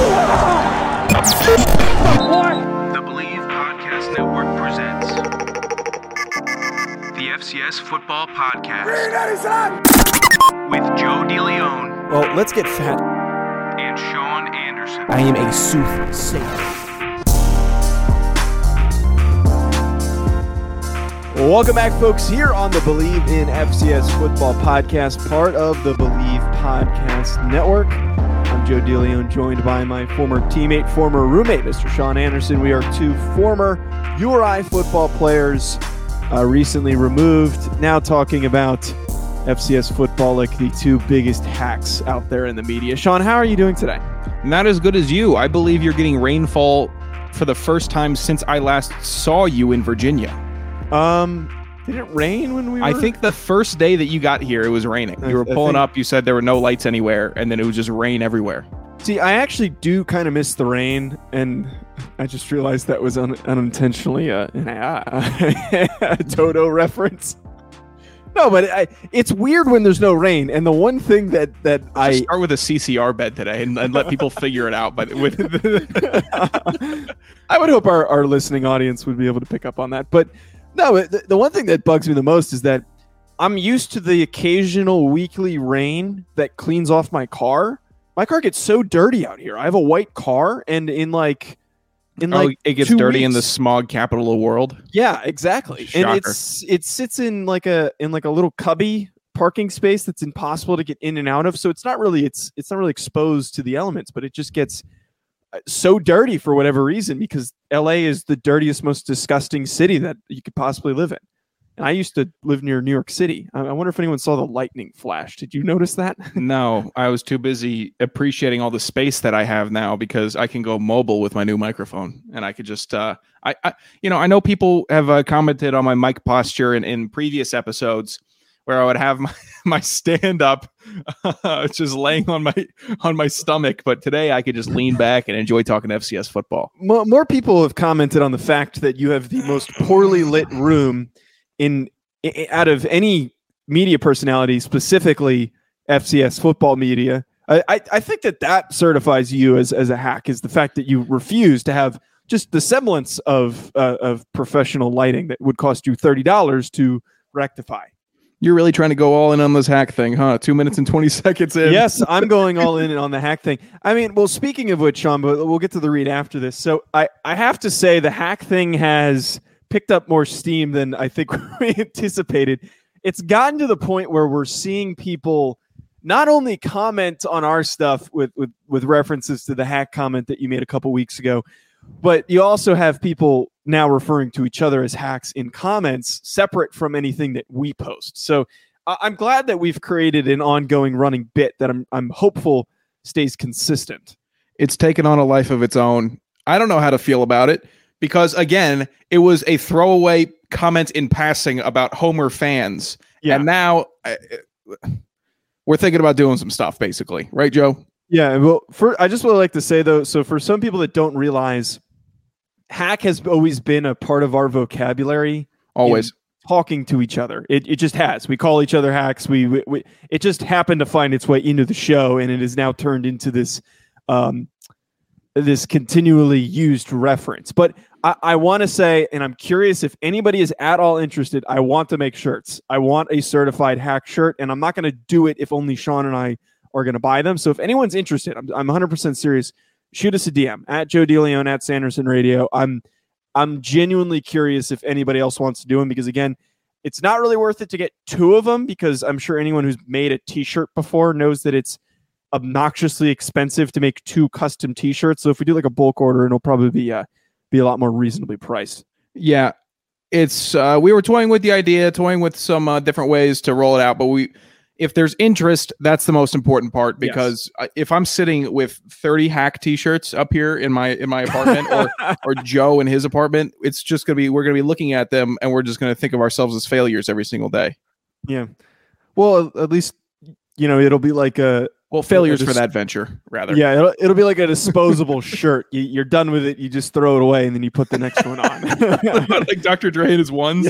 The Bleav Podcast Network presents the FCS Football Podcast with Joe DeLeon Well, let's get fat. and Sean Anderson. I am a soothsayer. Welcome back, folks, here on the Bleav in FCS Football podcast, part of the Bleav Podcast Network. I'm Joe DeLeon, joined by my former teammate, former roommate, Mr. Sean Anderson. We are two former URI football players, uh, recently removed, now talking about FCS football like the two biggest hacks out there in the media. Sean, how are you doing today? Not as good as you. I believe you're getting rainfall for the first time since I last saw you in Virginia. Um, did it rain when we were? I think the first day that you got here, it was raining. You were pulling think- up, you said there were no lights anywhere, and then it was just rain everywhere. See, I actually do kind of miss the rain, and I just realized that was un- unintentionally a, an, a Toto reference. No, but I, it's weird when there's no rain, and the one thing that that I start with a CCR bed today and, and let people figure it out. But with I would hope our, our listening audience would be able to pick up on that. But no, the, the one thing that bugs me the most is that I'm used to the occasional weekly rain that cleans off my car. My car gets so dirty out here. I have a white car, and in like, in oh, like it gets dirty in the smog capital of the world. Yeah, exactly. Shocker. And it's it sits in like a in like a little cubby parking space that's impossible to get in and out of. So it's not really it's it's not really exposed to the elements, but it just gets so dirty for whatever reason because LA is the dirtiest, most disgusting city that you could possibly live in. And I used to live near New York City. I, wonder if anyone saw the lightning flash. Did you notice that? No, I was too busy appreciating all the space that I have now because I can go mobile with my new microphone, and I could just, uh, I, I you know, I know people have uh, commented on my mic posture in, in previous episodes where I would have my, my stand up, just laying on my on my stomach, but today I could just lean back and enjoy talking FCS football. Mo- more people have commented on the fact that you have the most poorly lit room in i- i- out of any media personality, specifically FCS football media. I, I, I think that that certifies you as, as a hack is the fact that you refuse to have just the semblance of uh, of professional lighting that would cost you thirty dollars to rectify. You're really trying to go all in on this hack thing, huh? Two minutes and twenty seconds in. Yes, I'm going all in on the hack thing. I mean, well, speaking of which, Sean, but we'll get to the read after this. So I, I have to say the hack thing has picked up more steam than I think we anticipated. It's gotten to the point where we're seeing people not only comment on our stuff with with, with references to the hack comment that you made a couple weeks ago, but you also have people now referring to each other as hacks in comments separate from anything that we post. So I- I'm glad that we've created an ongoing running bit that I'm I'm hopeful stays consistent. it's taken on a life of its own. I don't know how to feel about it because again, it was a throwaway comment in passing about Homer fans, Yeah. and now uh, we're thinking about doing some stuff, basically, right, Joe? Yeah, well, for I just would like to say though, so for some people that don't realize, hack has always been a part of our vocabulary. Always. talking to each other. It, it just has. We call each other hacks. We, we, we it just happened to find its way into the show, and it is now turned into this um, this continually used reference. But I, I want to say, and I'm curious if anybody is at all interested. I want to make shirts. I want a certified hack shirt, and I'm not going to do it if only Sean and I are going to buy them. So if anyone's interested, I'm, I'm 100% serious. Shoot us a DM at Joe DeLeon at Sanderson Radio. I'm I'm genuinely curious if anybody else wants to do them because again, it's not really worth it to get two of them because I'm sure anyone who's made a t-shirt before knows that it's obnoxiously expensive to make two custom t-shirts. So if we do like a bulk order, it'll probably be uh, be a lot more reasonably priced. Yeah, it's uh, we were toying with the idea, toying with some uh, different ways to roll it out, but we if there's interest, that's the most important part because uh if I'm sitting with 30 hack t-shirts up here in my in my apartment or or Joe in his apartment, it's just going to be we're going to be looking at them and we're just going to think of ourselves as failures every single day. yeah. Well, at least you know it'll be like a Well, failures for that venture rather. yeah. It'll, it'll be like a disposable shirt. You, you're done with it. You just throw it away and then you put the next one on. like Dr. Dre and his ones.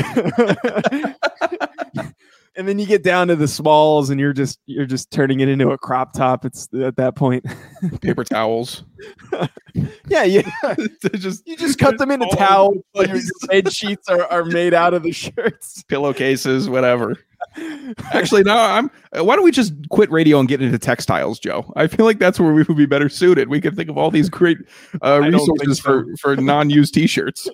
And then you get down to the smalls and you're just you're just turning it into a crop top. It's at that point. paper towels. yeah, yeah. Just You just cut them into towels. Your, your bed sheets are, are made out of the shirts. pillowcases, whatever. Actually, no. I'm. Why don't we just quit radio and get into textiles, Joe? I feel like that's where we would be better suited. We could think of all these great uh, I don't think resources so. for for non-used T-shirts.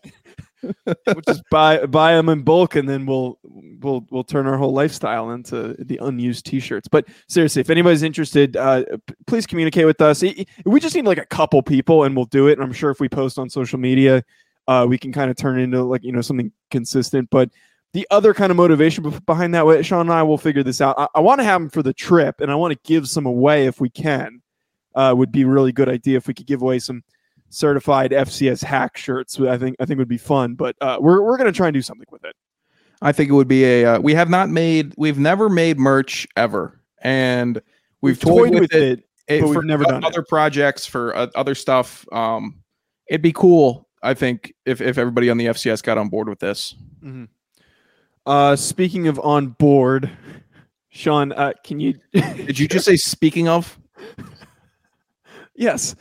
We'll just buy buy them in bulk, and then we'll we'll we'll turn our whole lifestyle into the unused T-shirts. But seriously, if anybody's interested, uh, p- please communicate with us. We just need like a couple people, and we'll do it. And I'm sure if we post on social media, uh, we can kind of turn into like you know something consistent. But the other kind of motivation behind that, way, Sean and I will figure this out. I, I want to have them for the trip, and I want to give some away if we can. Uh, would be a really good idea if we could give away some certified FCS hack shirts. I think I think would be fun. But uh, we're we're gonna try and do something with it. I think it would be a. Uh, we have not made. We've never made merch ever, and we've, toyed, with, it, but we've for never done it. other projects for uh, other stuff. Um, it'd be cool. I think if if everybody on the FCS got on board with this. Uh, speaking of on board, Sean, uh, can you? Did you just say speaking of? yes.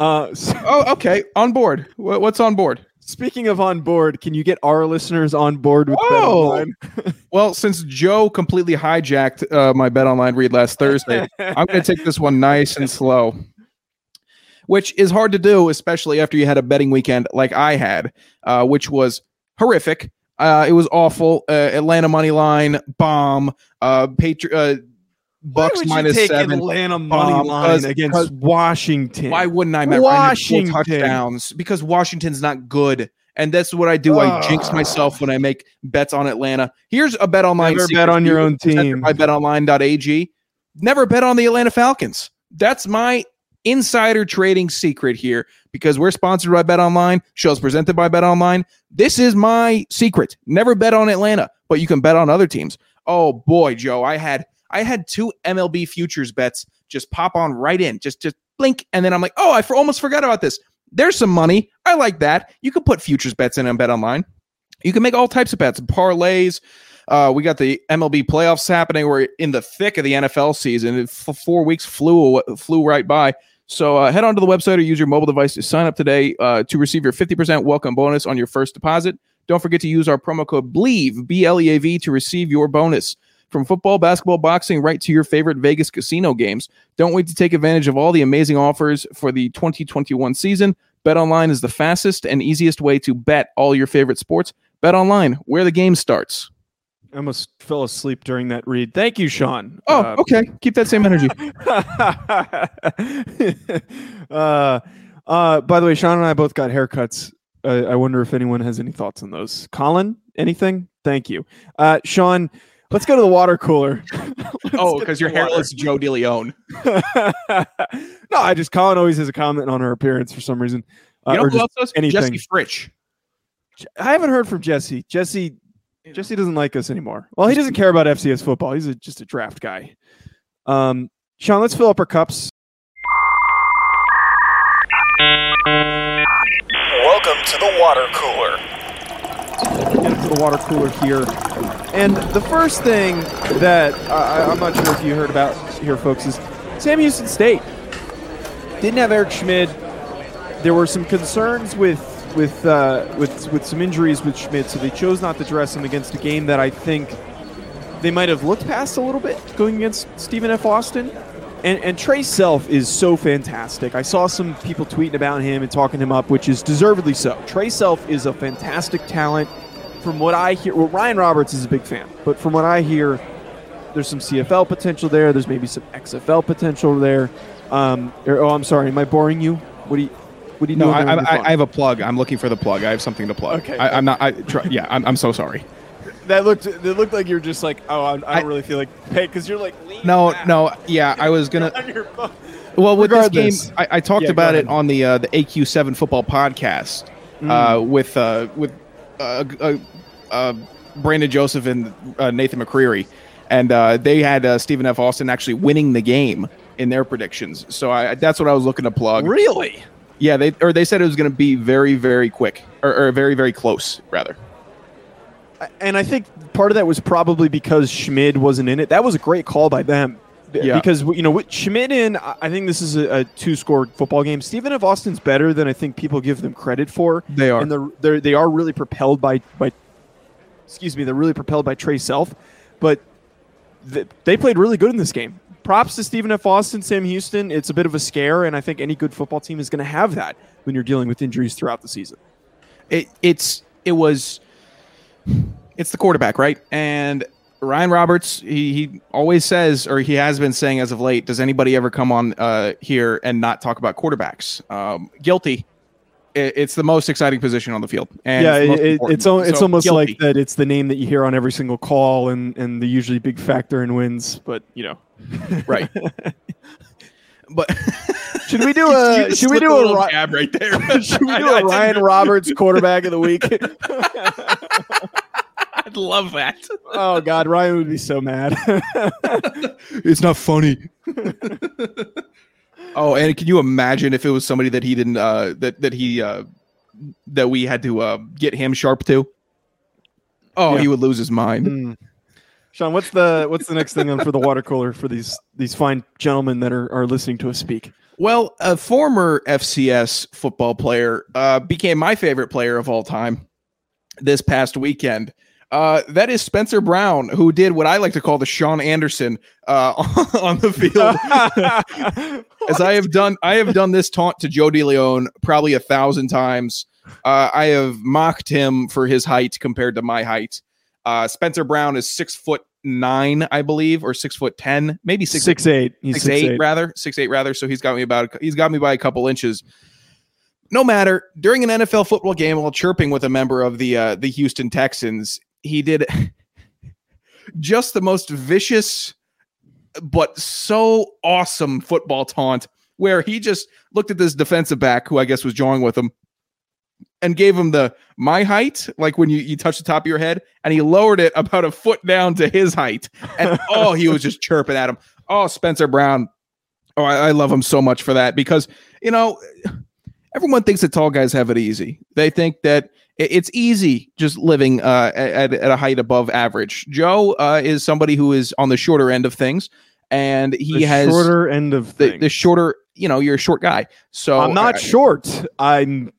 Uh, so Oh, okay. On board. What's on board? speaking of on board, can you get our listeners on board with Oh. BetOnline? Well, since Joe completely hijacked uh, my bet online read last Thursday, I'm going to take this one nice and slow, which is hard to do, especially after you had a betting weekend like I had, uh, which was horrific. Uh, it was awful. Uh, Atlanta money line bomb. Uh, Patri- uh, Bucks Why would you minus take seven. Atlanta money Um, line 'cause- against 'cause- Washington. Why wouldn't I? Matt four Washington. touchdowns because Washington's not good. And that's what I do. I jinx myself when I make bets on Atlanta. Here's a bet online. Never bet on your own team. By betonline.ag. Never bet on the Atlanta Falcons. That's my insider trading secret here because we're sponsored by Bet Online. Shows presented by Bet Online. This is my secret. Never bet on Atlanta, but you can bet on other teams. Oh boy, Joe, I had I had two MLB futures bets just pop on right in, just just blink, and then I'm like, oh, I for, almost forgot about this. There's some money. I like that. You can put futures bets in on Bet Online. You can make all types of bets, parlays. Uh, we got the MLB playoffs happening. We're in the thick of the NFL season. F- four weeks flew flew right by. So uh, head on to the website or use your mobile device to sign up today uh, to receive your 50% welcome bonus on your first deposit. Don't forget to use our promo code BLEAV, B L E A V, to receive your bonus. From football, basketball, boxing, right to your favorite Vegas casino games. Don't wait to take advantage of all the amazing offers for the 2021 season. Bet online is the fastest and easiest way to bet all your favorite sports. Bet online, where the game starts. I almost fell asleep during that read. Thank you, Sean. Oh, Uh, okay. Keep that same energy. uh, uh, by the way, Sean and I both got haircuts. Uh, I wonder if anyone has any thoughts on those. Colin, anything? Thank you. Uh, Sean, let's go to the water cooler. Oh, because to you're the water. hairless Joe DeLeon. no, I just Colin always has a comment on her appearance for some reason. Uh, You know or who just, else does? anything. Jesse Fritch. I haven't heard from Jesse. Jesse Jesse doesn't like us anymore. Well, he doesn't care about FCS football. He's a, just a draft guy. Um, Sean, let's fill up our cups. Welcome to the water cooler. The water cooler here. And the first thing that I'm not sure if you heard about here, folks, is Sam Houston State didn't have Eric Schmid. There were some concerns with with uh, with with some injuries with Schmid, so they chose not to dress him against a game that I think they might have looked past a little bit going against Stephen F. Austin. And, and Trae Self is so fantastic. I saw some people tweeting about him and talking him up, which is deservedly so. Trae Self is a fantastic talent. From what I hear, well, Ryan Roberts is a big fan, but from what I hear, there's some CFL potential there. There's maybe some XFL potential there. Um, or- oh, I'm sorry. Am I boring you? What do you? What do you No, doing I, there on your I. I have a plug. I'm looking for the plug. I have something to plug. Okay, I, I'm not. I, tr- yeah, I'm, I'm so sorry. that looked it looked like you're just like, oh, I, I don't I- really feel like hey, because you're like No, back no, yeah, I was gonna. on your phone. Well, with this game, I, I talked Yeah, about it on the uh, the AQ7 football podcast uh, with uh, with uh, uh, uh, Brandon Joseph and uh, Nathan McCreary, and uh, they had uh, Stephen F. Austin actually winning the game in their predictions. So I, that's what I was looking to plug. Really? Yeah, they or they said it was going to be very very quick or, or very very close rather. And I think part of that was probably because Schmid wasn't in it. That was a great call by them. Yeah. Because you know, with Schmid in, I I think this is a, a two-score football game. Stephen F. Austin's better than I think people give them credit for. They are. and they're, they're they are really propelled by by. Excuse me, they're really propelled by Trae Self, but th- they played really good in this game. Props to Stephen F. Austin, Sam Houston. It's a bit of a scare, and I think any good football team is going to have that when you're dealing with injuries throughout the season. it, it's it was it's the quarterback, right? And Ryan Roberts, he, he always says, or he has been saying as of late, does anybody ever come on uh, here and not talk about quarterbacks? Um, guilty. It, it's the most exciting position on the field, and yeah, it's, it, it- it's al- it's So, almost guilty. like that. It's the name that you hear on every single call, and and the usually big factor in wins. But you know, right? but should we do a should we do a, Ri- jab right there? should we do a Ryan Roberts quarterback of the week? I'd love that. oh God, Ryan would be so mad. It's not funny. oh, and can you imagine if it was somebody that he didn't uh that that he uh that we had to uh get him sharp to? Oh, Yeah. he would lose his mind. Hmm. Sean, what's the what's the next thing on for the water cooler for these these fine gentlemen that are, are listening to us speak? Well, a former FCS football player uh became my favorite player of all time this past weekend. Uh, that is Spencer Brown, who did what I like to call the Sean Anderson uh, on the field. as I have done, I have done this taunt to Joe DeLeon probably a thousand times. Uh, I have mocked him for his height compared to my height. Uh, Spencer Brown is six foot nine, I believe, or six foot ten, maybe six six eight. He's six, six, eight, rather six eight rather. So he's got me about he's got me by a couple inches. No matter during an NFL football game while chirping with a member of the uh, the Houston Texans, he did just the most vicious but so awesome football taunt where he just looked at this defensive back who I guess was jawing with him and gave him the my height, like when you, you touch the top of your head, and he lowered it about a foot down to his height. And oh, he was just chirping at him. Oh, Spencer Brown. Oh, I, I love him so much for that because, you know, everyone thinks that tall guys have it easy. They think that it's easy just living uh, at, at a height above average. Joe uh, is somebody who is on the shorter end of things, and he has the has shorter end of the, things. the shorter. You know, you're a short guy, so I'm not uh, short. I'm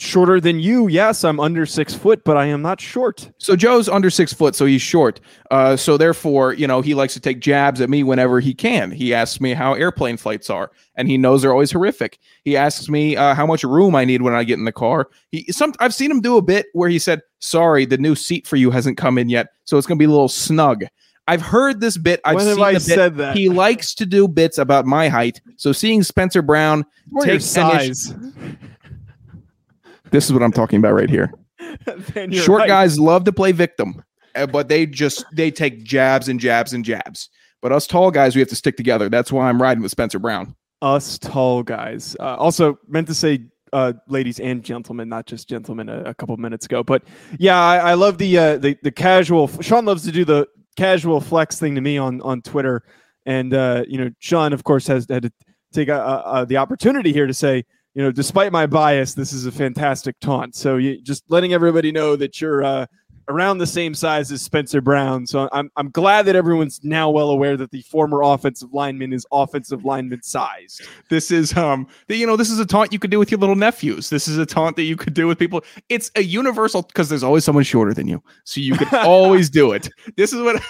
shorter than you. Yes, I'm under six foot, but I am not short. So Joe's under six foot, so he's short. Uh, so therefore, you know, he likes to take jabs at me whenever he can. He asks me how airplane flights are, and he knows they're always horrific. He asks me uh, how much room I need when I get in the car. He some I've seen him do a bit where he said, "Sorry, the new seat for you hasn't come in yet, so it's going to be a little snug." I've heard this bit. I've when seen I the bit. said that? He likes to do bits about my height. So seeing Spencer Brown Or take size. This is what I'm talking about right here. Short right. guys love to play victim, uh, but they just they take jabs and jabs and jabs. But us tall guys, we have to stick together. That's why I'm riding with Spencer Brown. Us tall guys. Uh, also meant to say uh, ladies and gentlemen, not just gentlemen, a, a couple minutes ago. But yeah, I, I love the, uh, the the casual. Sean loves to do the casual flex thing to me on on Twitter, and uh, you know, Sean of course has had to take uh, uh, the opportunity here to say. You know, despite my bias, this is a fantastic taunt. So, you, just letting everybody know that you're uh, around the same size as Spencer Brown. So I'm I'm glad that everyone's now well aware that the former offensive lineman is offensive lineman sized. This is um, you know, this is a taunt you could do with your little nephews. This is a taunt that you could do with people. It's a universal because there's always someone shorter than you, so you can always do it. This is what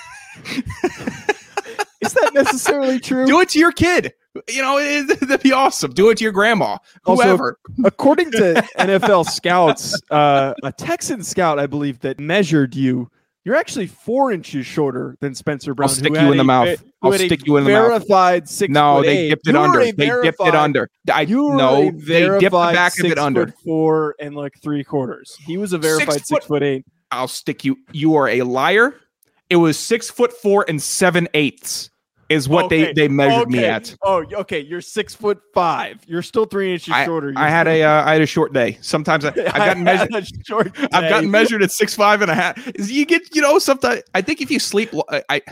Is that necessarily true? do it to your kid. You know, it, that'd be awesome. Do it to your grandma, Also, whoever. According to NFL scouts, uh, a Texan scout, I believe, that measured you, you're actually four inches shorter than Spencer Brown. who stick you in the mouth. I'll stick you in the mouth. verified six no, they eight. dipped it You under. They dipped it under. I no, they dipped the back of it under. four and like three quarters. He was a verified six, foot- foot eight. I'll stick you. You are a liar. It was six foot four and seven eighths is what they Okay, they measured me at. Oh, okay. You're six foot five. You're still three inches I, shorter. I had a uh, I had a short day. Sometimes I, I've gotten measured. short. I've gotten measured at six five and a half. Is You get you know sometimes I think if you sleep I, I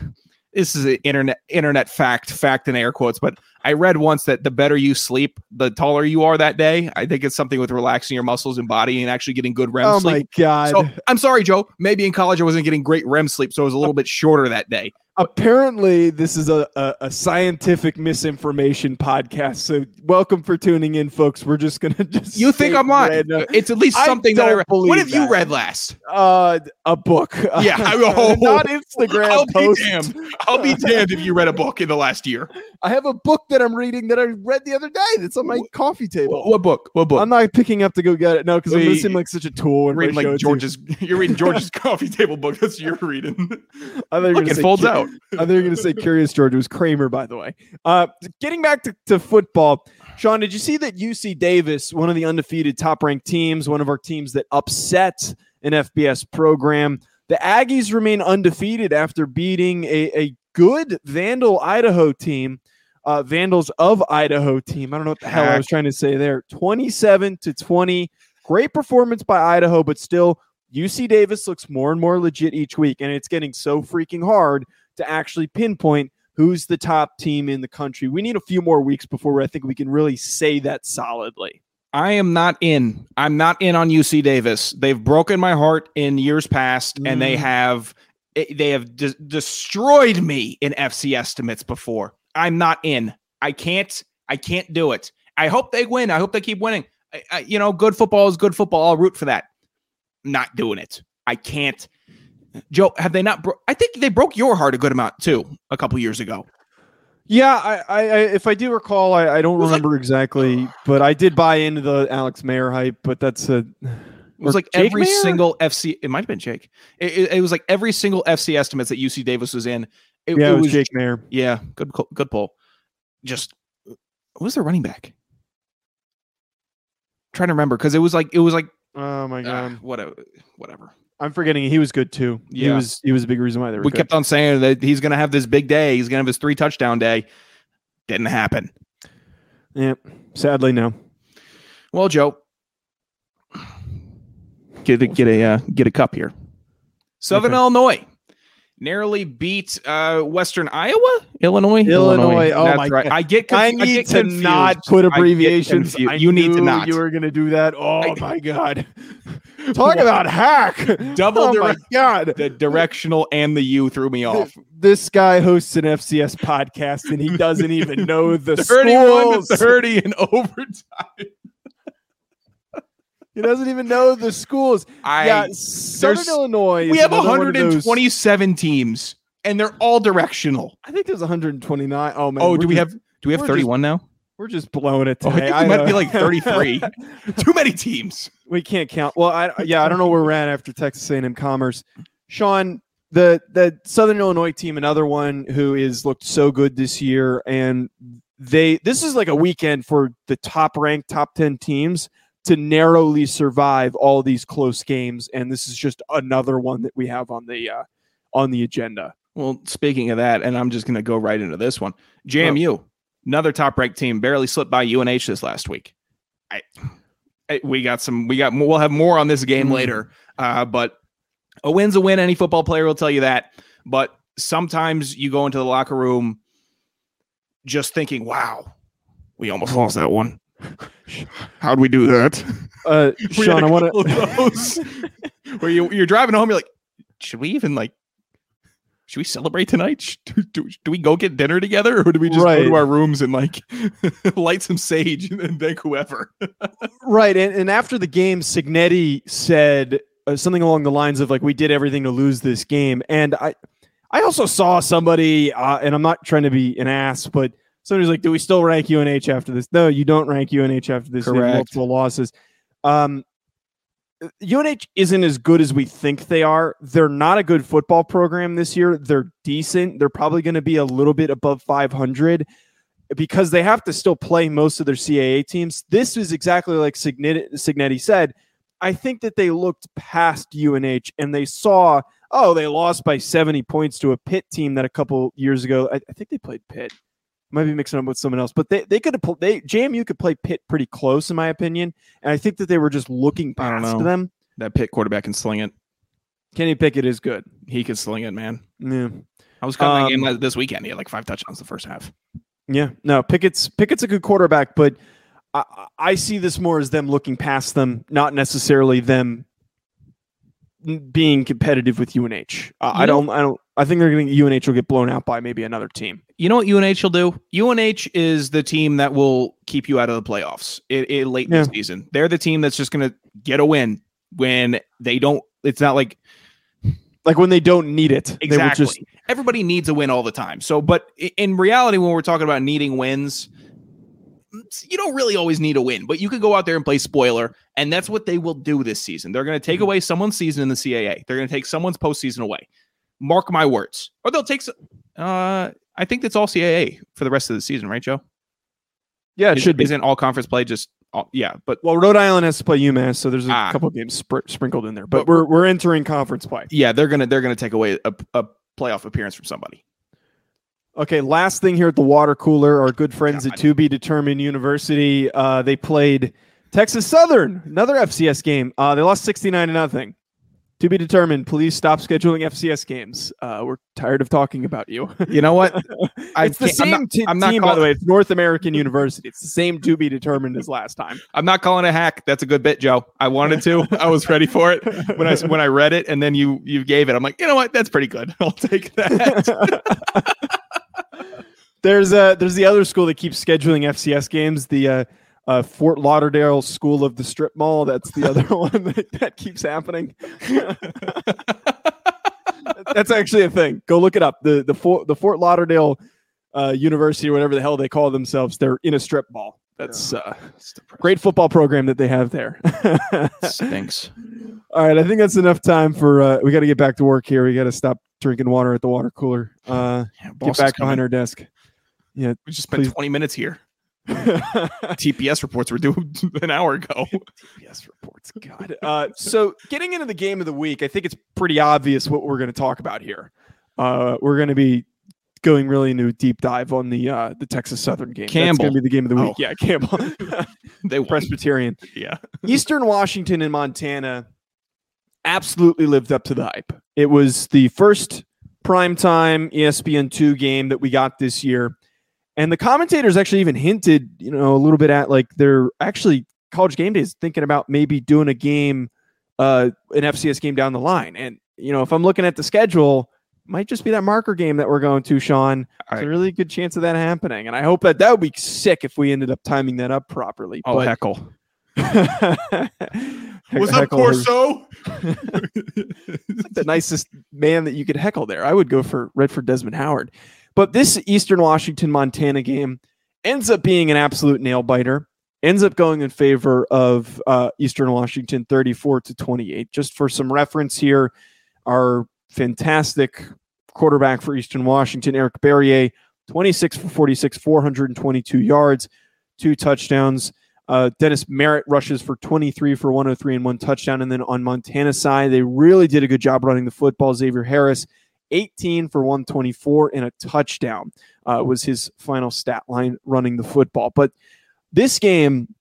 this is an internet internet fact fact in air quotes, but I read once that the better you sleep, the taller you are that day. I think it's something with relaxing your muscles and body and actually getting good REM sleep. Oh sleep. my god! So I'm sorry, Joe. Maybe in college I wasn't getting great REM sleep, so I was a little bit shorter that day. Apparently, this is a, a, a scientific misinformation podcast. So, welcome for tuning in, folks. We're just gonna just You think I'm lying? random- It's at least something that I read. believe What have you that. read last? uh, a book. Yeah, I- oh. not Instagram I'll be posts. damned. I'll be damned if you read a book in the last year. I have a book that I'm reading that I read the other day. That's on my coffee table. What book? What book? I'm not picking up to go get it. No, because I'm gonna seem like such a tool. You're reading like. George's. You're reading George's coffee table book. That's what you're reading. I thought you Look, it say folds Cu- out. I thought you were going to say Curious George. It was Kramer, by the way. Uh, getting back to, to football, Sean, did you see that UC Davis, one of the undefeated top ranked teams, one of our teams that upset an FBS program, the Aggies remain undefeated after beating a, a good Vandal Idaho team. Uh, Vandals of Idaho team. I don't know what the hell I was trying to say there. 27 to 20. Great performance by Idaho, but still, UC Davis looks more and more legit each week, and it's getting so freaking hard to actually pinpoint who's the top team in the country. We need a few more weeks before I think we can really say that solidly. I am not in. I'm not in on UC Davis. They've broken my heart in years past, and they Mm. have eh, they have de- destroyed me in FC estimates before. I'm not in. I can't. I can't do it. I hope they win. I hope they keep winning. I, I, you know, good football is good football. I'll root for that. Not doing it. I can't. Joe, have they not? Bro- I think they broke your heart a good amount too a couple years ago. Yeah, I, I, I if I do recall, I, I don't was like- remember exactly, but I did buy into the Alex Mayer hype. But that's a It was Or like Jake every Mayer? single FC. It might have been Jake. It, it, it was like every single FC estimates that UC Davis was in. It, yeah, it was was Jake Maier. Yeah, good good pull. Just was their running back? trying to remember because it was like it was like Oh my ah, god, whatever whatever. I'm forgetting. He was good too. Yeah. He was he was a big reason why they were We good. kept on saying that he's gonna have this big day. He's gonna have his three touchdown day. Didn't happen. yeah, sadly no. Well, Joe, get a, get a uh, get a cup here. Southern Okay. Illinois narrowly beat uh, Western Iowa, Illinois, Illinois. Oh That's my right. God. I get. I conf- need get to confused. not put abbreviations. confused. I you need to not. You were going to do that. Oh I- my god! Talk about hack. Double oh my god! the directional and the U threw me off. Th- This guy hosts an FCS podcast and he doesn't even know the 31 schools. to 30 in overtime. He doesn't even know the schools. I yeah, Southern Illinois. we is have another one of those- 127 teams and they're all directional. I think there's 129. Oh man. Oh, do we just- have do we have we're just 31 now? We're just blowing it Oh. I think we might be like 33. Too many teams. we can't count. Well, I yeah, I don't know where we're at after Texas A&M Commerce. Sean, the the Southern Illinois team, another one who is looked so good this year, and they this is like a weekend for the top ranked top ten teams to narrowly survive all these close games, and this is just another one that we have on the uh, on the agenda. Well, speaking of that, and I'm just going to go right into this one. JMU, another top ranked team, barely slipped by UNH this last week. I, I- we got some, we got, we'll have more on this game Mm. later. Uh, but a win's a win. Any football player will tell you that. But sometimes you go into the locker room just thinking, wow, we almost lost that one. How'd we do that? Uh, Sean, I want to. where you, you're driving home, you're like, should we even like, should we celebrate tonight? Do, do, do we go get dinner together, or do we just go to our rooms and like light some sage and then thank whoever? Right, and, and after the game, Cignetti said uh, something along the lines of like, "We did everything to lose this game," and I, I also saw somebody, uh, and I'm not trying to be an ass, but somebody's like, "Do we still rank UNH after this?" No, you don't rank UNH after this. They have Correct. multiple losses. Um, UNH isn't as good as we think they are. They're not a good football program this year. They're decent. They're probably going to be a little bit above 500 because they have to still play most of their CAA teams. This is exactly like Cignetti, Cignetti said. I think that they looked past UNH and they saw, oh, they lost by 70 points to a Pitt team that a couple years ago, I, I think they played Pitt. Might be mixing up with someone else, but they, they could have they JMU could play Pitt pretty close in my opinion, and I think that they were just looking I don't past them. That Pitt quarterback can sling it. Kenny Pickett is good. He could sling it, man. Yeah, I was covering Um, the game this weekend. He had like five touchdowns the first half. yeah. No, Pickett's Pickett's a good quarterback, but I, I- see this more as them looking past them, not necessarily them being competitive with UNH. Uh, I You know- don't. I don't. I think they're going to UNH will get blown out by maybe another team. You know what UNH will do? UNH is the team that will keep you out of the playoffs i i- late in the season. They're the team that's just going to get a win when they don't. It's not like Like when they don't need it, exactly. just Everybody needs a win all the time. So, but in reality, when we're talking about needing wins, you don't really always need a win, but you could go out there and play spoiler, and that's what they will do this season. They're going to take mm-hmm. away someone's season in the CAA. They're going to take someone's postseason away. Mark my words. Or they'll take. s- Uh, I think that's all CAA for the rest of the season, right, Joe? yeah, it Is- should be. Isn't all conference play just? All, yeah, but Well, Rhode Island has to play UMass, so there's a Ah. couple games spr- sprinkled in there. But, But we're we're entering conference play. yeah, they're gonna they're gonna take away a, a playoff appearance from somebody. Okay, last thing here at the water cooler, our good friends at To Be Determined University. Uh, they played Texas Southern, another FCS game. Uh, they lost sixty nine to nothing. To be determined. Please stop scheduling FCS games. Uh, we're tired of talking about you. You know what? It's the can't- I'm same not- t- I'm not team, by the way. It's North American University. It's the same to be determined as last time. I'm not calling a hack. That's a good bit, Joe. I wanted to. I was ready for it when I when I read it, and then you you gave it. I'm like, you know what? That's pretty good. I'll take that. there's uh there's the other school that keeps scheduling FCS games. The uh, uh, Fort Lauderdale School of the Strip Mall. That's the other one that, that keeps happening. That's actually a thing. Go look it up. The the Fort the Fort Lauderdale uh, University or whatever the hell they call themselves. They're in a strip mall. That's uh, great football program that they have there. Stinks. All right, I think that's enough time for. Uh, we got to get back to work here. We got to stop drinking water at the water cooler. Uh, Yeah, get back coming. behind our desk. Yeah, We just spent please. 20 minutes here. TPS reports were due an hour ago. TPS reports. God. Uh, so, getting into the game of the week, I think it's pretty obvious what we're going to talk about here. Uh, we're going to be going really into a deep dive on the uh, the Texas Southern game. That's Campbell. going to be the game of the week. Oh. Yeah, Campbell, They. Presbyterian. Yeah. Eastern Washington and Montana absolutely lived up to the hype. It was the first primetime E ESPN two game that we got this year. And the commentators actually even hinted, you know, a little bit at like they're actually college game days thinking about maybe doing a game, uh, an FCS game down the line. And, you know, if I'm looking at the schedule, might just be that marker game that we're going to, Sean. There's I- a really good chance of that happening. And I hope that that would be sick if we ended up timing that up properly. Oh, But- heckle. What's up, Corso? the nicest man that you could heckle there. I would go for Redford Desmond Howard. But this Eastern Washington Montana game ends up being an absolute nail biter. Ends up going in favor of uh, Eastern Washington 34 to 28. Just for some reference here, our fantastic quarterback for Eastern Washington, Eric Barriere, 26 for 46, 422 yards, two touchdowns. Uh, Dennis Merritt rushes for 23 for 103 and one touchdown. And then on Montana's side, they really did a good job running the football. Xavier Harris, 18 for 124 and a touchdown uh, was his final stat line running the football. But this game,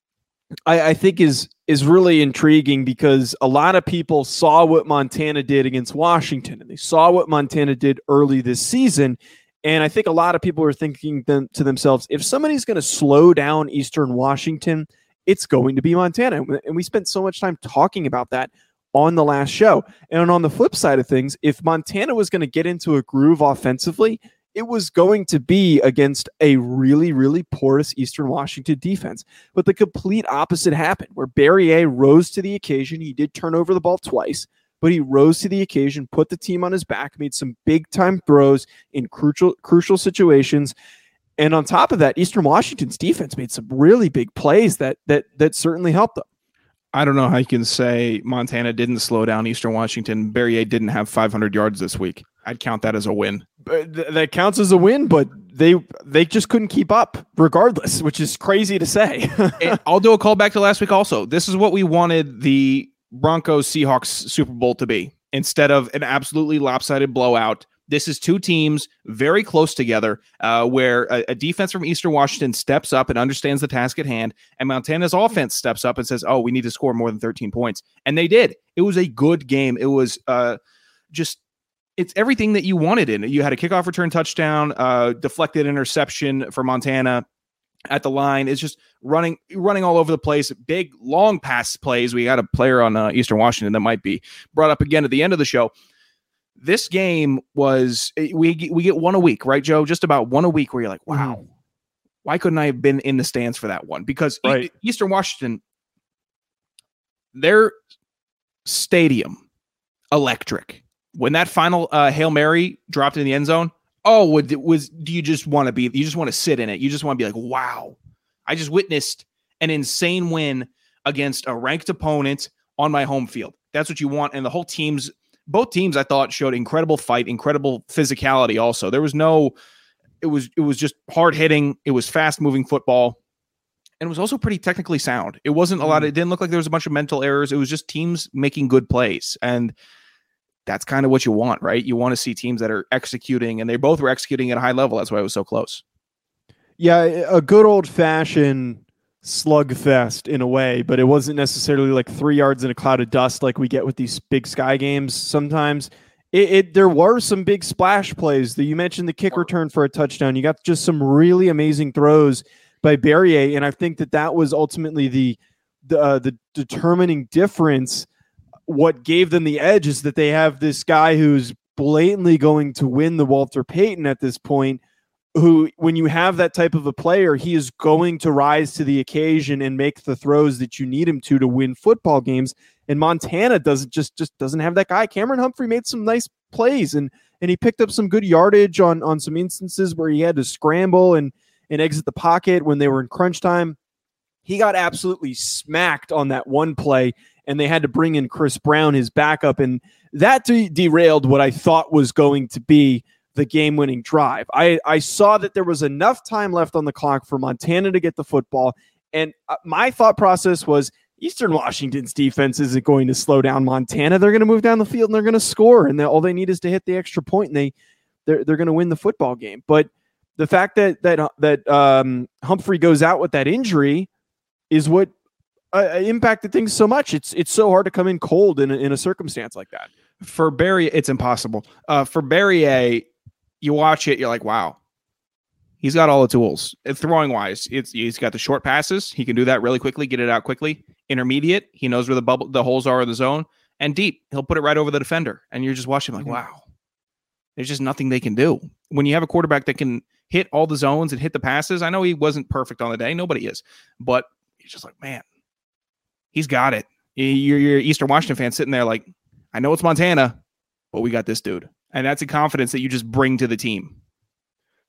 I, I think, is is really intriguing because a lot of people saw what Montana did against Washington, and they saw what Montana did early this season. And I think a lot of people are thinking them, to themselves, if somebody's going to slow down Eastern Washington, it's going to be Montana. And we- And we spent so much time talking about that on the last show. And on the flip side of things, if Montana was going to get into a groove offensively, it was going to be against a really, really porous Eastern Washington defense. But the complete opposite happened, where Barriere rose to the occasion. He did turn over the ball twice, but he rose to the occasion, put the team on his back, made some big time throws in crucial crucial situations. And on top of that, Eastern Washington's defense made some really big plays that that that certainly helped them. I don't know how you can say Montana didn't slow down Eastern Washington. Barriere didn't have 500 yards this week. I'd count that as a win. But th- that counts as a win, but they they just couldn't keep up regardless, which is crazy to say. I'll do a call back to last week also. This is what we wanted the Broncos Seahawks Super Bowl to be instead of an absolutely lopsided blowout. This is two teams very close together, uh, where a, a, defense from Eastern Washington steps up and understands the task at hand, and Montana's offense steps up and says, "Oh, we need to score more than 13 points," and they did. It was a good game. It was uh, just it's everything that you wanted in it. You had a kickoff return touchdown, uh, deflected interception for Montana at the line. It's just running running all over the place. Big long pass plays. We got a player on uh, Eastern Washington that might be brought up again at the end of the show. This game was eh, we we get one a week, right, Joe? Just about one a week where you're like, wow, mm-hmm. why couldn't I have been in the stands for that one? Because right. Eastern Washington, their stadium, electric. When that final uh, hail mary dropped in the end zone, oh, would, was do you just want to be? You just want to sit in it. You just want to be like, wow, I just witnessed an insane win against a ranked opponent on my home field. That's what you want. And the whole team's both teams I thought showed incredible fight, incredible physicality. Also, there was no. It was it was just hard hitting. It was fast moving football and it was also pretty technically sound. It wasn't a lot. Mm. it didn't look like there was a bunch of mental errors. It was just teams making good plays, and that's kind of what you want, right? You want to see teams that are executing, and they both were executing at a high level. That's why it was so close. Yeah, a good old fashioned slugfest in a way, but it wasn't necessarily like three yards in a cloud of dust like we get with these big sky games sometimes. It, it, there were some big splash plays that you mentioned the kick return for a touchdown. You got just some really amazing throws by Barriere, and I think that that was ultimately the the, uh, the determining difference what gave them the edge is that they have this guy who's blatantly going to win the Walter Payton at this point. Who, when you have that type of a player, he is going to rise to the occasion and make the throws that you need him to to win football games. And Montana doesn't just just doesn't have that guy. Cameron Humphrey made some nice plays and and he picked up some good yardage on on some instances where he had to scramble and and exit the pocket when they were in crunch time. He got absolutely smacked on that one play and they had to bring in Chris Brown, his backup, and that de- derailed what I thought was going to be the game winning drive. I, I saw that there was enough time left on the clock for Montana to get the football. And uh, my thought process was Eastern Washington's defense isn't going to slow down Montana. They're going to move down the field and they're going to score. And all they need is to hit the extra point and they, they're, they're going to win the football game. But the fact that, that, that um, Humphrey goes out with that injury is what uh, uh, impacted things so much. It's it's so hard to come in cold in a, in a circumstance like that. For Barry, it's impossible. Uh, for Barriere, you watch it, you're like, wow, he's got all the tools. Uh, throwing wise, it's he's got the short passes. He can do that really quickly, get it out quickly. Intermediate, he knows where the bubble, the holes are in the zone, and deep, he'll put it right over the defender. And you're just watching like, mm-hmm. wow, there's just nothing they can do. When you have a quarterback that can hit all the zones and hit the passes, I know he wasn't perfect on the day. Nobody is, but he's just like, man, he's got it. You're, you're Eastern Washington fan sitting there like, I know it's Montana, but we got this dude. And that's a confidence that you just bring to the team.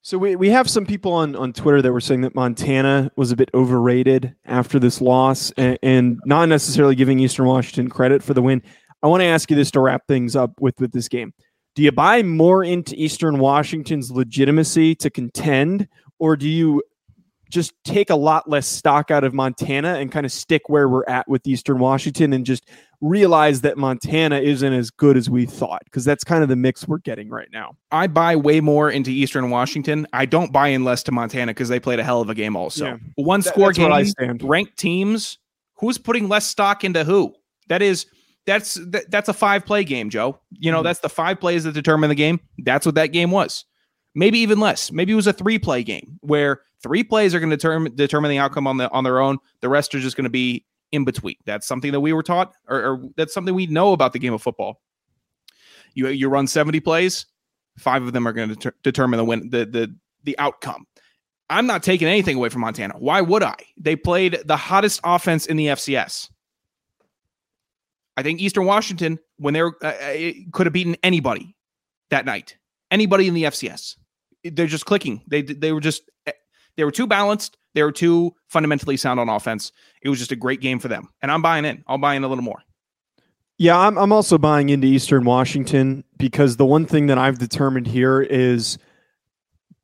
So we, we have some people on, on Twitter that were saying that Montana was a bit overrated after this loss and, and not necessarily giving Eastern Washington credit for the win. I want to ask you this to wrap things up with, with this game. Do you buy more into Eastern Washington's legitimacy to contend, or do you just take a lot less stock out of Montana and kind of stick where we're at with Eastern Washington and just realize that Montana isn't as good as we thought because that's kind of the mix we're getting right now. I buy way more into Eastern Washington. I don't buy in less to Montana because they played a hell of a game also. Yeah. One score that, game, ranked teams. Who's putting less stock into who? That is that's that, that's a five play game, Joe. You know, mm-hmm. that's the five plays that determine the game. That's what that game was maybe even less. Maybe it was a three play game where three plays are going to determine determine the outcome on the on their own. The rest are just going to be in between. That's something that we were taught, or, or that's something we know about the game of football. You you run seventy plays, five of them are going to deter- determine the win the the the outcome. I'm not taking anything away from Montana. Why would I? They played the hottest offense in the FCS. I think Eastern Washington, when they were, uh, uh could have beaten anybody that night, anybody in the FCS they're just clicking. They they were just they were too balanced. They were too fundamentally sound on offense. It was just a great game for them, and I'm buying in. I'll buy in a little more. Yeah, I'm I'm also buying into Eastern Washington because the one thing that I've determined here is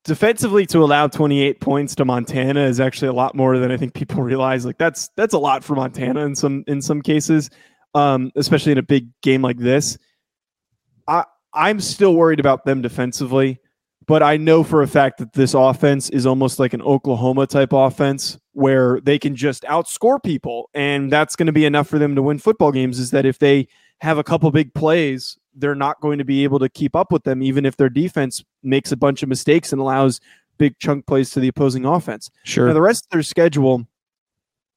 defensively to allow 28 points to Montana is actually a lot more than I think people realize. Like that's that's a lot for Montana in some in some cases. um, especially in a big game like this. I I'm still worried about them defensively, but I know for a fact that this offense is almost like an Oklahoma type offense where they can just outscore people, and that's going to be enough for them to win football games. Is that if they have a couple big plays, they're not going to be able to keep up with them, even if their defense makes a bunch of mistakes and allows big chunk plays to the opposing offense. Sure. Now, the rest of their schedule,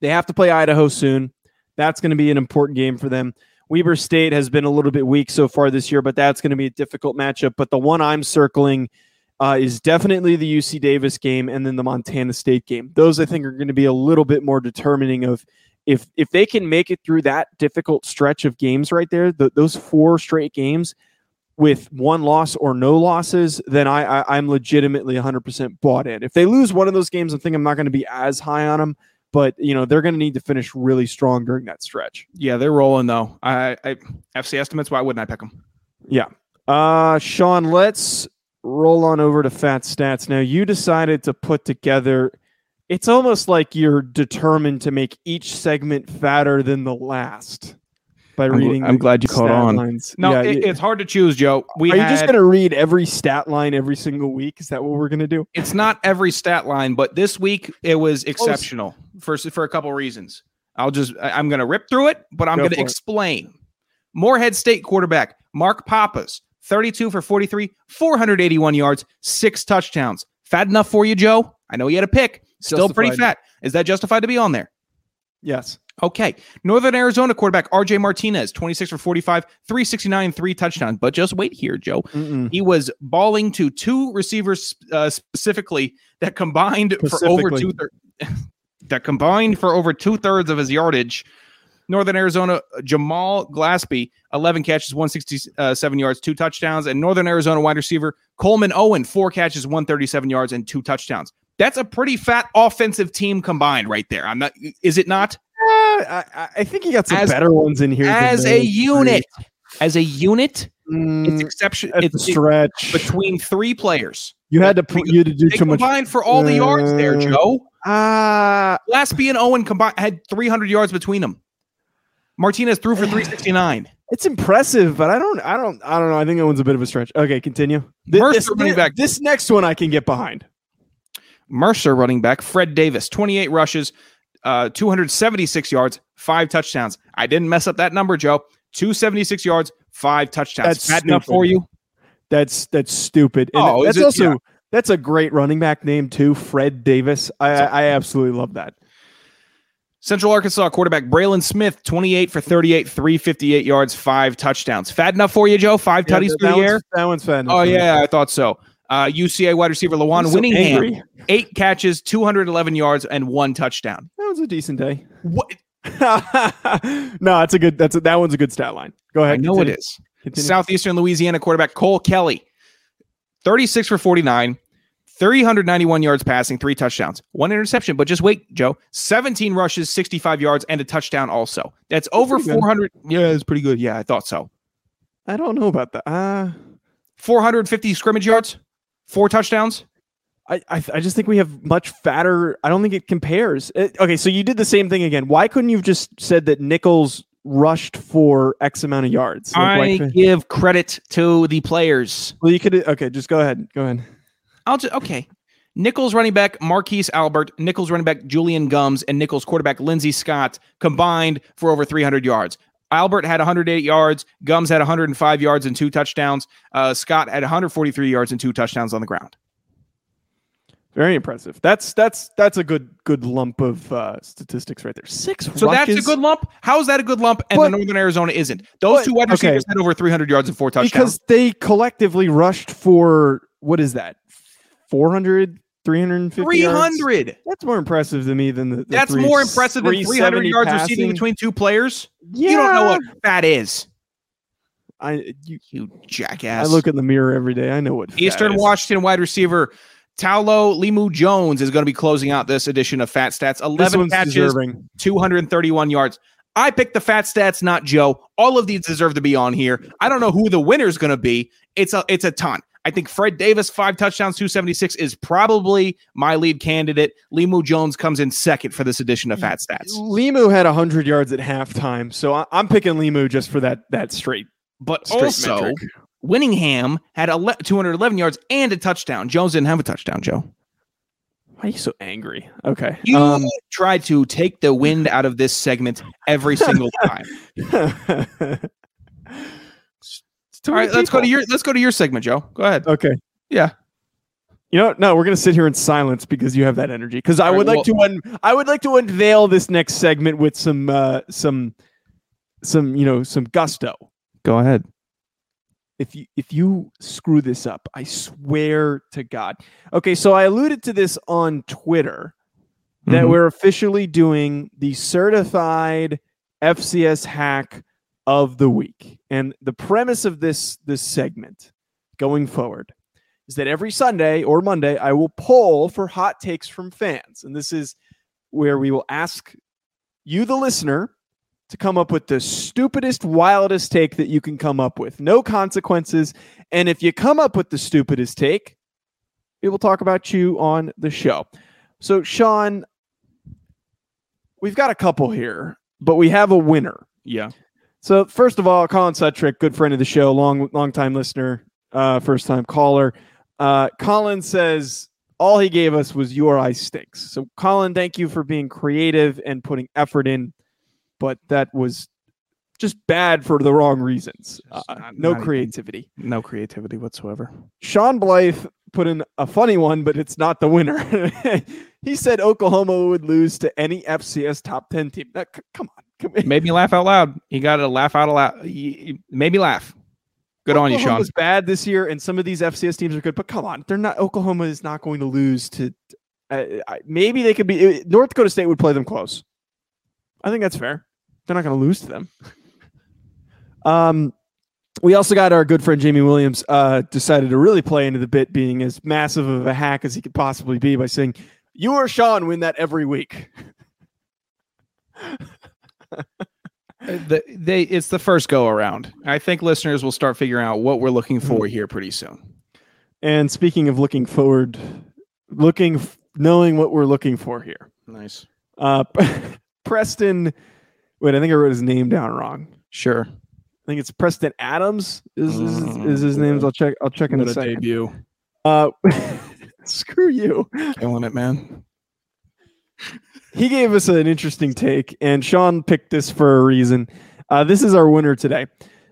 they have to play Idaho soon. That's going to be an important game for them. Weber State has been a little bit weak so far this year, but that's going to be a difficult matchup. But the one I'm circling uh, is definitely the UC Davis game and then the Montana State game. Those I think are going to be a little bit more determining of if if they can make it through that difficult stretch of games right there, the, those four straight games with one loss or no losses, then I, I I'm legitimately 100% bought in. If they lose one of those games, I think I'm not going to be as high on them. But you know they're going to need to finish really strong during that stretch. Yeah, they're rolling though. I, I FC estimates. Why wouldn't I pick them? Yeah. Uh, Sean, let's roll on over to Fat Stats. Now, you decided to put together, it's almost like you're determined to make each segment fatter than the last by I'm reading. I'm the glad you caught stat on. Lines. No, Yeah, it, y- it's hard to choose, Joe. We are you just going to read every stat line every single week? Is that what we're going to do? It's not every stat line, but this week it was exceptional for for a couple reasons. I'll just I- I'm going to rip through it, but I'm Go going to for it. explain. Morehead State quarterback Mark Pappas, 32 for 43, 481 yards, six touchdowns. Fat enough for you, Joe? I know you had a pick. Still pretty fat. Is that justified to be on there? Yes. Okay. Northern Arizona quarterback RJ Martinez, 26 for 45, 369, three touchdowns. But just wait here, Joe. Mm-mm. He was balling to two receivers uh, specifically that combined for over two thir- that combined for over two thirds of his yardage. Northern Arizona Jamal Glaspie, 11 catches, 167 yards, two touchdowns, and Northern Arizona wide receiver Coleman Owen, four catches, 137 yards, and two touchdowns. That's a pretty fat offensive team combined right there. I'm not. Is it not? Uh, I, I- think you got some As- better ones in here. As a unit, as a unit. Mm, it's exception. It's stretch. between three players. you had to put you to do too much. combined for all the yards there, Uh, Joe. Ah, Glaspie and Owen combined had 300 yards between them. Martinez threw for 369. It's impressive, but I don't, I don't, I don't know. I think that one's a bit of a stretch. Okay, continue. Th- Mercer this, running back. this next one I can get behind. Mercer running back Fred Davis, 28 rushes, uh, 276 yards, five touchdowns. I didn't mess up that number, Joe. 276 yards, five touchdowns. That's Fat enough for you? That's that's stupid. And Oh, is that's it? also Yeah. that's a great running back name too, Fred Davis. I, I, I absolutely love that. Central Arkansas quarterback Breylin Smith, 28 for 38, 358 yards, five touchdowns. Fat enough for you, Joe? Five Yeah, tutties through the air? that one's fun. Oh, yeah, I thought so. Uh, UCA wide receiver Lujuan so Winningham, angry. eight catches, 211 yards, and one touchdown. That was a decent day. What? no, that's a good. That's a, that one's a good stat line. Go ahead. I know continue. it is. Continue. Southeastern Louisiana quarterback Cole Kelly, 36 for 49, 391 yards passing, three touchdowns, one interception. But just wait, Joe, 17 rushes, 65 yards, and a touchdown also. That's over pretty good. 400. Yeah, it's pretty good. Yeah, I thought so. I don't know about that. Uh, 450 scrimmage yards, four touchdowns. I, I I just think we have much fatter. I don't think it compares. It- okay, so you did the same thing again. Why couldn't you have just said that Nicholls rushed for X amount of yards? Like, I why- give credit to the players. well, you could. Okay, just go ahead. Go ahead. I'll just okay. Nicholls running back Marquise Albert, Nicholls running back Julien Gums, and Nicholls quarterback Lindsey Scott combined for over 300 yards. Albert had 108 yards. Gums had 105 yards and two touchdowns. Uh, Scott had 143 yards and two touchdowns on the ground. Very impressive. That's that's that's a good good lump of uh, statistics right there. Six. So that's a good lump. How is that a good lump? And But- the Northern Arizona isn't. Those but- two wide okay. receivers had over 300 yards and four touchdowns. because they collectively rushed for what is that? 400, 350 yards? 300. That's more impressive to me than the. the That's three- more impressive than 300 370 yards receiving between two players. Yeah, You don't know what that is, I you, you I jackass. look in the mirror every day. I know what fat Eastern. Washington wide receiver Talolo Limu Jones is going to be closing out this edition of Fat Stats. 11 one's catches, deserving. 231 yards. I picked the Fat Stats, not Joe. All of these deserve to be on here. I don't know who the winner is going to be. It's a it's a ton. I think Fred Davis, five touchdowns, 276, is probably my lead candidate. Limu Jones comes in second for this edition of Fat Stats. Limu had 100 yards at halftime, so I, I'm picking Limu just for that that straight. But Straight also, metric. Winningham had 211 yards and a touchdown. Jones didn't have a touchdown, Joe. Why are you so angry? Okay. You Um, tried to take the wind out of this segment every single time. Too All many let's go to your let's go to your segment, Joe. Go ahead. Okay. Yeah. You know, no, we're gonna sit here in silence because you have that energy. Because I All would right, like to un- I would like to unveil this next segment with some uh some some you know some gusto. Go ahead. If you if you screw this up, I swear to God. Okay, so I alluded to this on Twitter that Mhm. we're officially doing the certified FCS hack of the week. And the premise of this this segment going forward is that every Sunday or Monday I will poll for hot takes from fans. And this is where we will ask you the listener to come up with the stupidest wildest take that you can come up with. No consequences. And if you come up with the stupidest take, we will talk about you on the show. So Sean, we've got a couple here, but we have a winner. Yeah. So first of all, Colin Sutrick, good friend of the show, long long time listener, uh, first time caller. Uh, Colin says all he gave us was your eye stinks. So Colin, thank you for being creative and putting effort in, but that was just bad for the wrong reasons. Uh, not- no not even- creativity. No creativity whatsoever. Sean Blythe put in a funny one, but it's not the winner. he said Oklahoma would lose to any FCS top 10 team. That, come on. Come Made me laugh out loud. He got to laugh out loud. He, he made me laugh. Good on you, Sean. was bad this year, and some of these FCS teams are good, but come on, they're not. Oklahoma is not going to lose to. Uh, maybe they could be. uh, North Dakota State would play them close. I think that's fair. They're not going to lose to them. um, we also got our good friend Jamie Williams. Uh, decided to really play into the bit, being as massive of a hack as he could possibly be by saying, "You or Sean win that every week." Uh, the, they it's the first go around. I think listeners will start figuring out what we're looking for here pretty soon. And speaking of looking forward, looking, knowing what we're looking for here. Nice. Uh, Preston. Wait, I think I wrote his name down wrong. Sure. I think it's Preston Adams. Is is, is his name? I'll check. I'll check in What a a second. debut. Uh, screw you. Killing it, man. He gave us an interesting take, and Sean picked this for a reason. Uh, this is our winner today.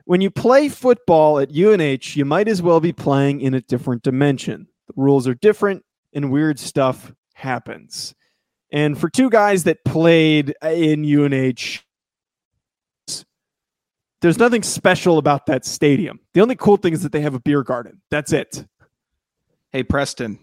When you play football at UNH, you might as well be playing in a different dimension. The rules are different, and weird stuff happens. And for two guys that played in UNH, there's nothing special about that stadium. The only cool thing is that they have a beer garden. That's it. Hey, Preston.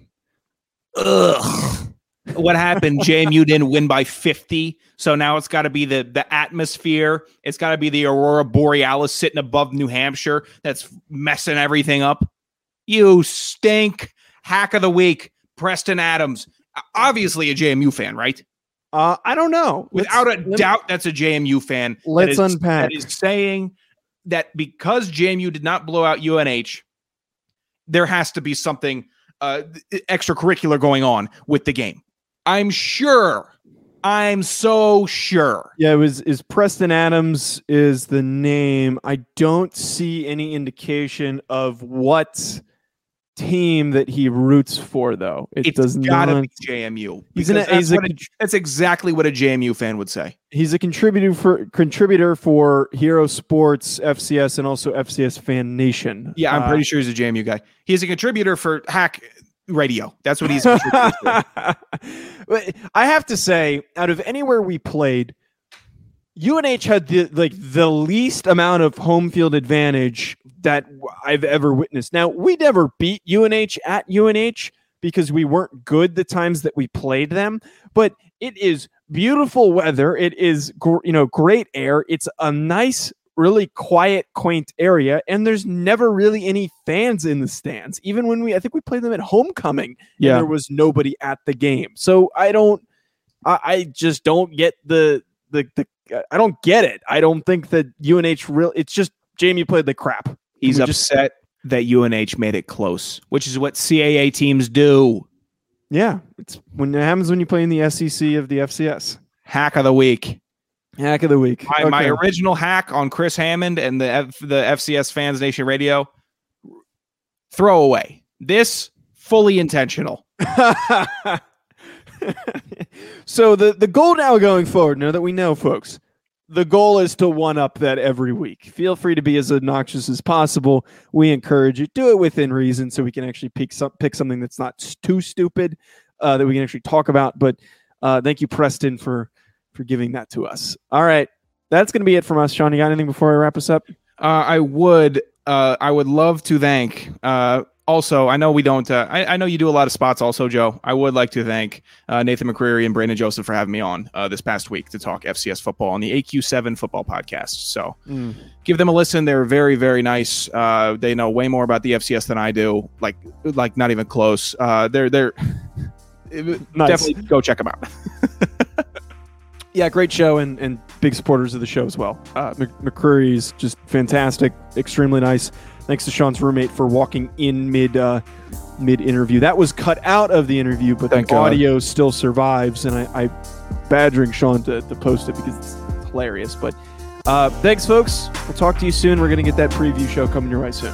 Ugh. What happened? JMU didn't win by 50. So now it's got to be the the atmosphere. It's got to be the Aurora Borealis sitting above New Hampshire that's messing everything up. You stink. Hack of the week, Preston Adams. Obviously a JMU fan, right? Uh, I don't know. Without Let's- a doubt, that's a JMU fan. Let's is- unpack. That is saying that because JMU did not blow out UNH, there has to be something uh, extracurricular going on with the game. I'm sure. I'm so sure. Yeah, it was is Preston Adams is the name. I don't see any indication of what team that he roots for though. It It's does gotta not. be JMU. He's an, that's, he's, a, a- that's exactly what a JMU fan would say. he's a contributor for contributor for Hero Sports FCS and also FCS Fan Nation. Yeah, I'm Uh, pretty sure he's a JMU guy. He's a contributor for Hack Radio. That's what he's. But I have to say, out of anywhere we played, UNH had the like the least amount of home field advantage that I've ever witnessed. Now we never beat UNH at UNH because we weren't good the times that we played them, but it is beautiful weather. It is you know great air. It's a nice really quiet, quaint area, and there's never really any fans in the stands. Even when we, I think we played them at homecoming, Yeah. there was nobody at the game. So I don't, I, I just don't get the the the. I don't get it. I don't think that UNH real. It's just Jamie played the crap. He's we just- upset that UNH made it close, which is what CAA teams do. Yeah, it's when it happens when you play in the SEC of the FCS. Hack of the week. Hack of the week. My, my original hack on Chris Hammond and the F, the FCS Fans Nation Radio. Throw away. This fully intentional. so the the goal now going forward, now that we know, folks, the goal is to one up that every week. Feel free to be as obnoxious as possible. We encourage you. Do it within reason, so we can actually pick some pick something that's not too stupid uh, that we can actually talk about. But uh, thank you, Preston, for for giving that to us. All right, that's going to be it from us. Sean, you got anything before I wrap us up? Uh, I would uh, I would love to thank. Uh, also, I know we don't. Uh, I, I know you do a lot of spots. Also, Joe, I would like to thank uh, Nathan McCreary and Brandon Joseph for having me on uh, this past week to talk FCS football on the AQ7 football podcast. So give them a listen. They're very very nice. Uh, they know way more about the FCS than I do. Like like not even close. Uh, they're they're Nice. definitely go check them out. Yeah, great show and, and big supporters of the show as well. Uh, McCreary's just fantastic, extremely nice. Thanks to Sean's roommate for walking in mid uh, mid interview. That was cut out of the interview, but Thank the God. audio still survives, and I, I badgering Sean to, to post it because it's hilarious. But uh, thanks, folks. We'll talk to you soon. We're gonna get that preview show coming your way soon.